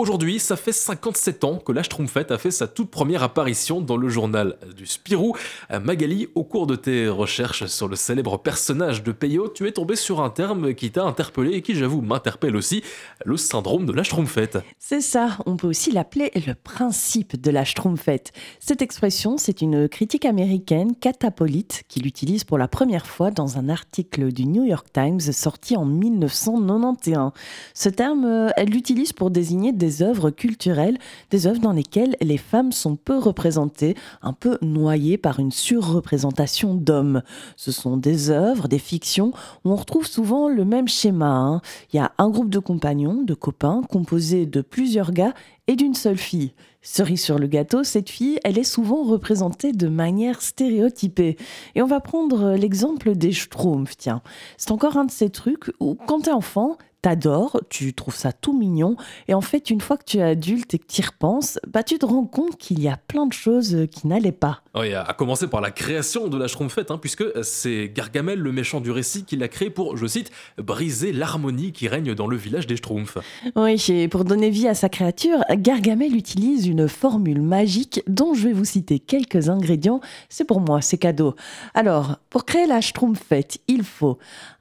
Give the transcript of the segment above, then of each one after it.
aujourd'hui, ça fait 57 ans que la Schtroumpfette a fait sa toute première apparition dans le journal du Spirou. Magali, au cours de tes recherches sur le célèbre personnage de Peyo, tu es tombé sur un terme qui t'a interpellé et qui, j'avoue, m'interpelle aussi, le syndrome de la Schtroumpfette. C'est ça, on peut aussi l'appeler le principe de la Schtroumpfette. Cette expression, c'est une critique américaine catapolite qui l'utilise pour la première fois dans un article du New York Times sorti en 1991. Ce terme, euh, elle l'utilise pour désigner des œuvres culturelles, des œuvres dans lesquelles les femmes sont peu représentées, un peu noyées par une surreprésentation d'hommes. Ce sont des œuvres, des fictions où on retrouve souvent le même schéma. Hein. Il y a un groupe de compagnons, de copains, composé de plusieurs gars et d'une seule fille. Cerise sur le gâteau, cette fille, elle est souvent représentée de manière stéréotypée. Et on va prendre l'exemple des Schtroumpfs, tiens. C'est encore un de ces trucs où, quand t'es enfant, t'adores, tu trouves ça tout mignon, et en fait, une fois que tu es adulte et que tu y repenses, bah, tu te rends compte qu'il y a plein de choses qui n'allaient pas. Oui, à commencer par la création de la Schtroumpfette, hein, puisque c'est Gargamel, le méchant du récit, qui l'a créé pour, je cite, briser l'harmonie qui règne dans le village des Schtroumpfs. Oui, et pour donner vie à sa créature, Gargamel utilise une formule magique dont je vais vous citer quelques ingrédients. C'est pour moi, c'est cadeau. Alors, pour créer la Schtroumpfette, il faut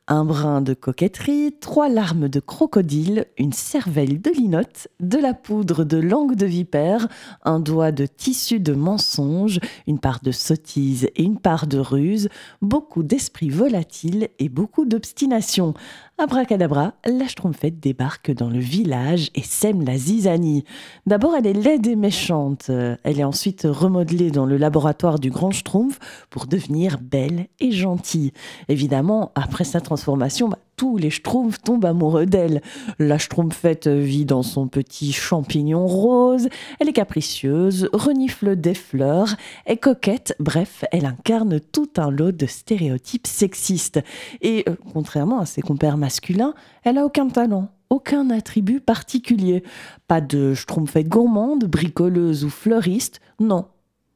un brin de coquetterie, trois larmes de crocodile, une cervelle de linotte, de la poudre de langue de vipère, un doigt de tissu de mensonge, une part de sottise et une part de ruse, beaucoup d'esprit volatile et beaucoup d'obstination. Abracadabra, la Schtroumpfette débarque dans le village et sème la zizanie. D'abord, elle est laide et méchante. Elle est ensuite remodelée dans le laboratoire du grand Schtroumpf pour devenir belle et gentille. Évidemment, après sa transformation, bah, tous les Schtroumpfs tombent amoureux d'elle. La Schtroumpfette vit dans son petit champignon rose, elle est capricieuse, renifle des fleurs, est coquette, bref, elle incarne tout un lot de stéréotypes sexistes. Et euh, contrairement à ses compères masculins, elle a aucun talent aucun attribut particulier. Pas de schtroumpfette gourmande, bricoleuse ou fleuriste, non,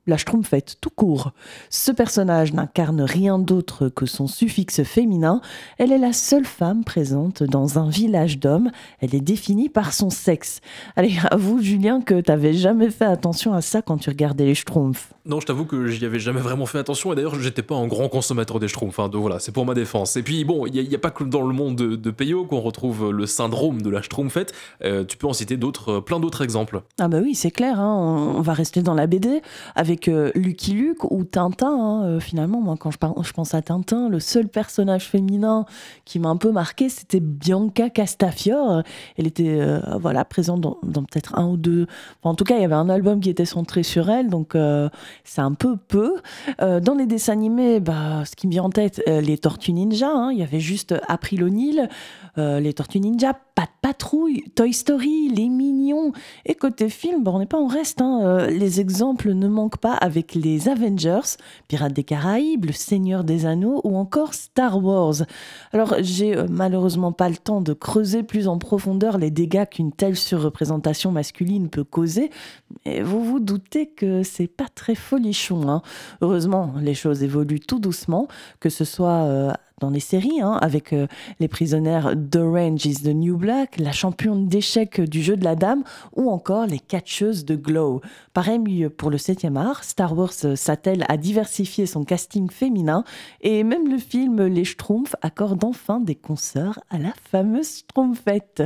la Schtroumpfette tout court. Ce personnage n'incarne rien d'autre que son suffixe féminin. Elle est la seule femme présente dans un village d'hommes. Elle est définie par son sexe. Allez, avoue Julien que t'avais jamais fait attention à ça quand tu regardais les Schtroumpfs. Non, je t'avoue que j'y avais jamais vraiment fait attention et d'ailleurs j'étais pas un grand consommateur des Schtroumpfs. Hein, donc voilà, c'est pour ma défense. Et puis bon, il n'y a, pas que dans le monde de, de Peyo qu'on retrouve le syndrome de la Schtroumpfette. Euh, tu peux en citer d'autres, plein d'autres exemples. Ah bah oui, c'est clair. Hein. On va rester dans la BD avec avec euh, Lucky Luke ou Tintin. Hein, euh, finalement, moi, quand je, pense à Tintin, le seul personnage féminin qui m'a un peu marqué, c'était Bianca Castafiore. Elle était euh, voilà présente dans, peut-être un ou deux. en tout cas, il y avait un album qui était centré sur elle, donc c'est un peu peu. dans les dessins animés, bah, ce qui me vient en tête, les Tortues Ninja. Hein, il y avait juste April O'Neil, les Tortues Ninja, Pat Patrouille, Toy Story, Les Mignons. Et côté film, bah, on n'est pas en reste. Hein, les exemples ne manquent avec les Avengers, Pirates des Caraïbes, Seigneur des Anneaux ou encore Star Wars. Alors j'ai euh, malheureusement pas le temps de creuser plus en profondeur les dégâts qu'une telle surreprésentation masculine peut causer, mais vous vous doutez que c'est pas très folichon. Hein. Heureusement, les choses évoluent tout doucement, que ce soit euh, dans les séries, hein, avec euh, les prisonnières The Range is the New Black, la championne d'échecs du jeu de la dame, ou encore les catcheuses de Glow. Pareil pour le 7e art, Star Wars s'attelle à diversifier son casting féminin, et même le film Les Schtroumpfs accorde enfin des concerts à la fameuse Schtroumpfette.